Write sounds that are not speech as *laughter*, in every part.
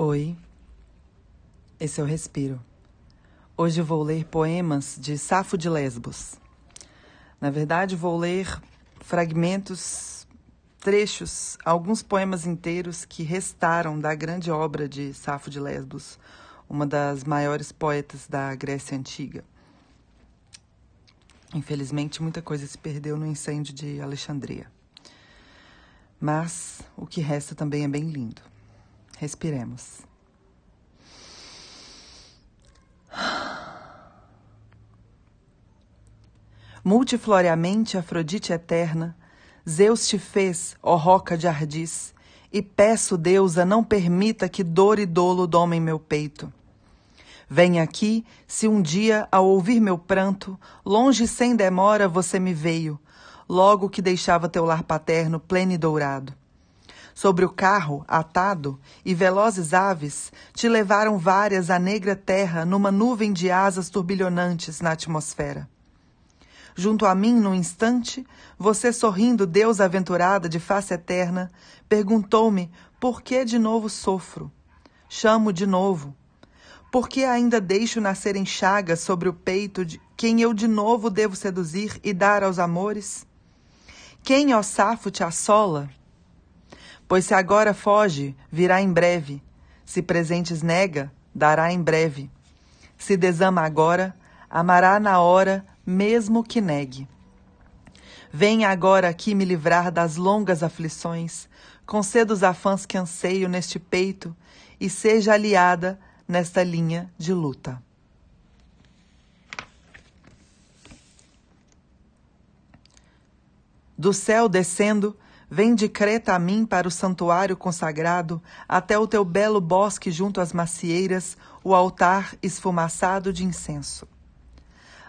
Oi, esse é o Respiro. Hoje vou ler poemas de Safo de Lesbos. Na verdade, vou ler fragmentos, trechos, alguns poemas inteiros que restaram da grande obra de Safo de Lesbos, uma das maiores poetas da Grécia Antiga. Infelizmente, muita coisa se perdeu no incêndio de Alexandria. Mas o que resta também é bem lindo. Respiremos. Multifloriamente, Afrodite eterna, Zeus te fez, ó roca de ardis, e peço, deusa, não permita que dor e dolo domem meu peito. Vem aqui, se um dia, ao ouvir meu pranto, longe sem demora você me veio, logo que deixava teu lar paterno pleno e dourado. Sobre o carro, atado, e velozes aves te levaram várias à negra terra numa nuvem de asas turbilhonantes na atmosfera. Junto a mim, num instante, você sorrindo, Deus aventurada de face eterna, perguntou-me por que de novo sofro. Chamo de novo. Por que ainda deixo nascer em chagas sobre o peito de quem eu de novo devo seduzir e dar aos amores? Quem, ó Safo, te assola? Pois se agora foge, virá em breve. Se presentes nega, dará em breve. Se desama agora, amará na hora, mesmo que negue. Venha agora aqui me livrar das longas aflições, conceda os afãs que anseio neste peito e seja aliada nesta linha de luta. Do céu descendo, Vem de Creta a mim para o santuário consagrado, até o teu belo bosque junto às macieiras, o altar esfumaçado de incenso.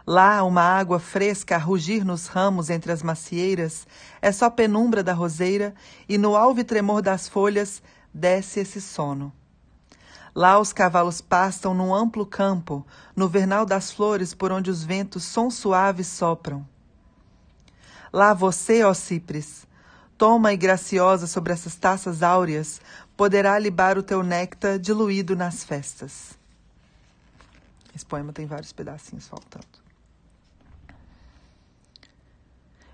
Lá, uma água fresca a rugir nos ramos entre as macieiras, é só penumbra da roseira, e no alve tremor das folhas desce esse sono. Lá os cavalos pastam num amplo campo, no vernal das flores por onde os ventos som suaves sopram. Lá você, ó Cipres, toma e graciosa sobre essas taças áureas, poderá libar o teu néctar diluído nas festas. Esse poema tem vários pedacinhos faltando.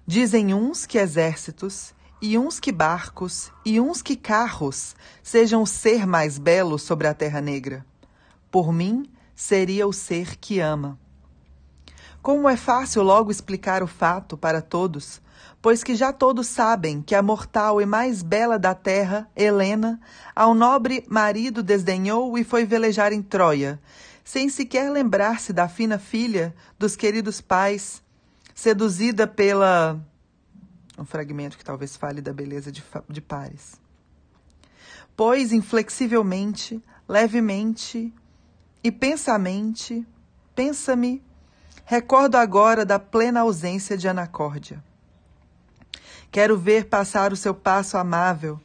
Dizem uns que exércitos, e uns que barcos, e uns que carros sejam o ser mais belo sobre a terra negra. Por mim, seria o ser que ama. Como é fácil logo explicar o fato para todos, pois que já todos sabem que a mortal e mais bela da terra, Helena, ao nobre marido desdenhou e foi velejar em Troia, sem sequer lembrar-se da fina filha dos queridos pais, seduzida pela. Um fragmento que talvez fale da beleza de, de Pares. Pois, inflexivelmente, levemente e pensamente, pensa-me, recordo agora da plena ausência de Anacórdia. Quero ver passar o seu passo amável.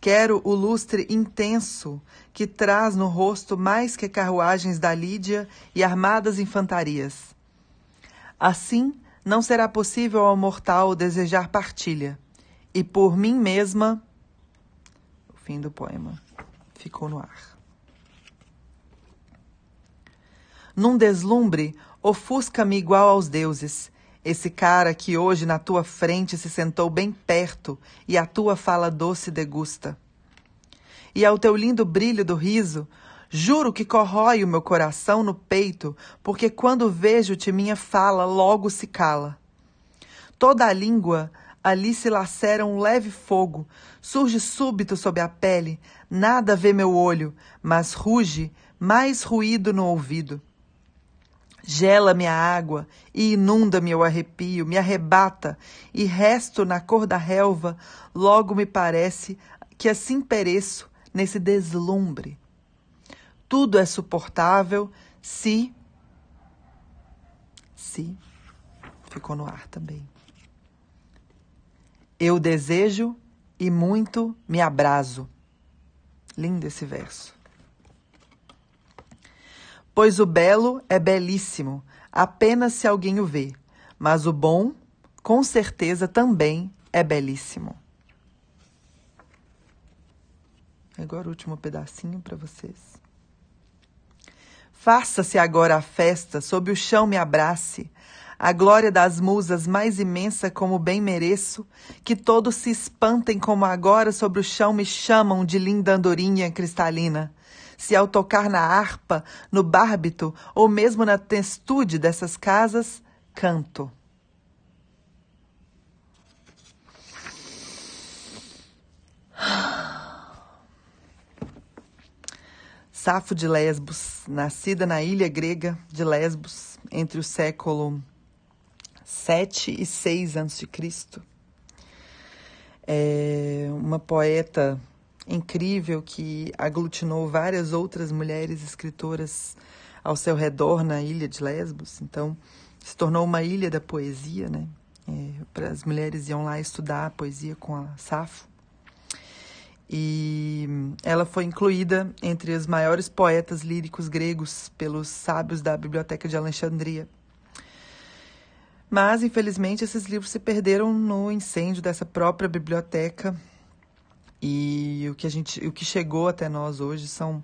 Quero o lustre intenso que traz no rosto mais que carruagens da Lídia e armadas infantarias. Assim, não será possível ao mortal desejar partilha. E por mim mesma. O fim do poema ficou no ar. Num deslumbre, ofusca-me igual aos deuses esse cara que hoje na tua frente se sentou bem perto e a tua fala doce degusta. E ao teu lindo brilho do riso, juro que corrói o meu coração no peito, porque quando vejo-te minha fala logo se cala. Toda a língua ali se lacera um leve fogo, surge súbito sob a pele, nada vê meu olho, mas ruge mais ruído no ouvido. Gela-me a água e inunda-me o arrepio, me arrebata, e resto na cor da relva, logo me parece que assim pereço nesse deslumbre. Tudo é suportável se. Se. Ficou no ar também. Eu desejo e muito me abraso. Lindo esse verso. Pois o belo é belíssimo, apenas se alguém o vê, mas o bom, com certeza, também é belíssimo. Agora o último pedacinho para vocês. Faça-se agora a festa, sob o chão me abrace, a glória das musas mais imensa como bem mereço, que todos se espantem como agora sobre o chão me chamam de linda andorinha cristalina. Se ao tocar na harpa, no bárbito ou mesmo na testude dessas casas, canto. *sighs* Safo de Lesbos, nascida na ilha grega de Lesbos entre o século 7 e 6 a.C. É uma poeta incrível que aglutinou várias outras mulheres escritoras ao seu redor na ilha de Lesbos. Então, se tornou uma ilha da poesia, né? É, as mulheres iam lá estudar a poesia com a Safo. E ela foi incluída entre os maiores poetas líricos gregos pelos sábios da Biblioteca de Alexandria. Mas, infelizmente, esses livros se perderam no incêndio dessa própria biblioteca. E o que, a gente, o que chegou até nós hoje são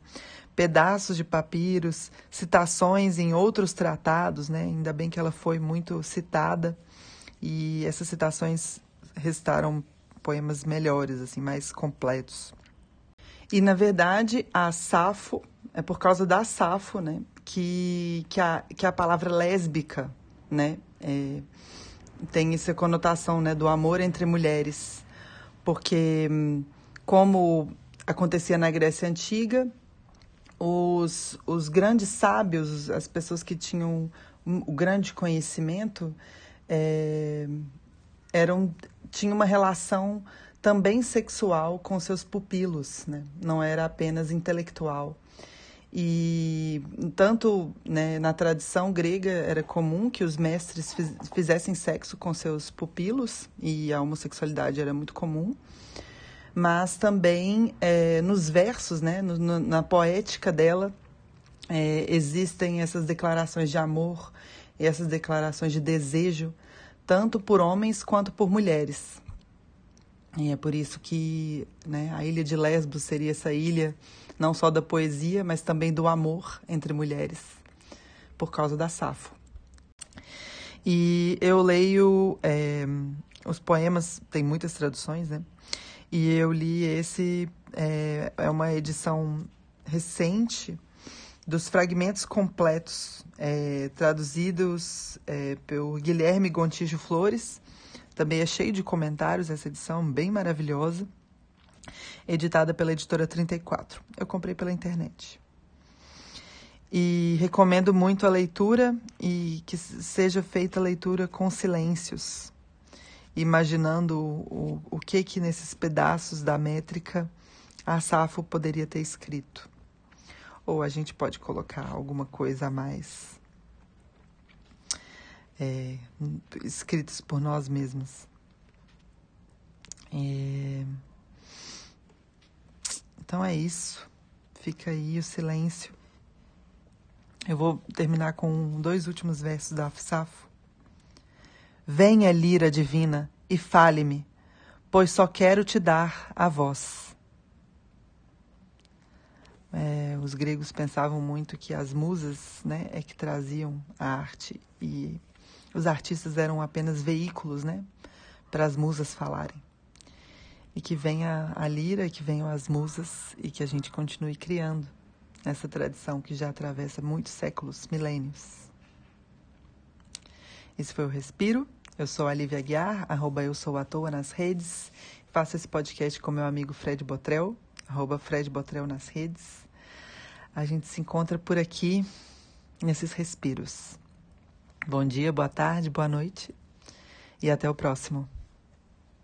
pedaços de papiros, citações em outros tratados, né? Ainda bem que ela foi muito citada. E essas citações restaram poemas melhores, assim, mais completos. E na verdade, a Safo é por causa da Safo, né, que que a que a palavra lésbica, né, é, tem essa conotação né, do amor entre mulheres, porque como acontecia na Grécia Antiga, os, os grandes sábios, as pessoas que tinham o grande conhecimento, é, eram tinham uma relação também sexual com seus pupilos, né? não era apenas intelectual. E tanto né, na tradição grega era comum que os mestres fizessem sexo com seus pupilos, e a homossexualidade era muito comum, mas também é, nos versos, né, no, no, na poética dela, é, existem essas declarações de amor e essas declarações de desejo, tanto por homens quanto por mulheres. E é por isso que né, a ilha de Lesbos seria essa ilha não só da poesia, mas também do amor entre mulheres, por causa da Safo. E eu leio é, os poemas, tem muitas traduções, né? E eu li esse, é, é uma edição recente dos fragmentos completos, é, traduzidos é, pelo Guilherme Gontijo Flores, também é cheio de comentários essa edição, bem maravilhosa. Editada pela editora 34. Eu comprei pela internet. E recomendo muito a leitura e que seja feita a leitura com silêncios, imaginando o, o, que que nesses pedaços da métrica a Safo poderia ter escrito. Ou a gente pode colocar alguma coisa a mais é, escritos por nós mesmos. É... Então é isso. Fica aí o silêncio. Eu vou terminar com dois últimos versos da Safo. Venha, lira divina, e fale-me, pois só quero te dar a voz. É, os gregos pensavam muito que as musas né, é que traziam a arte e os artistas eram apenas veículos, né, para as musas falarem. E que venha a lira, que venham as musas e que a gente continue criando essa tradição que já atravessa muitos séculos, milênios. Esse foi o Respiro. Eu sou a Lívia Aguiar, arroba eu sou à toa nas redes. Faço esse podcast com meu amigo Fred Botrel, arroba Fred Botrel nas redes. A gente se encontra por aqui nesses respiros. Bom dia, boa tarde, boa noite e até o próximo.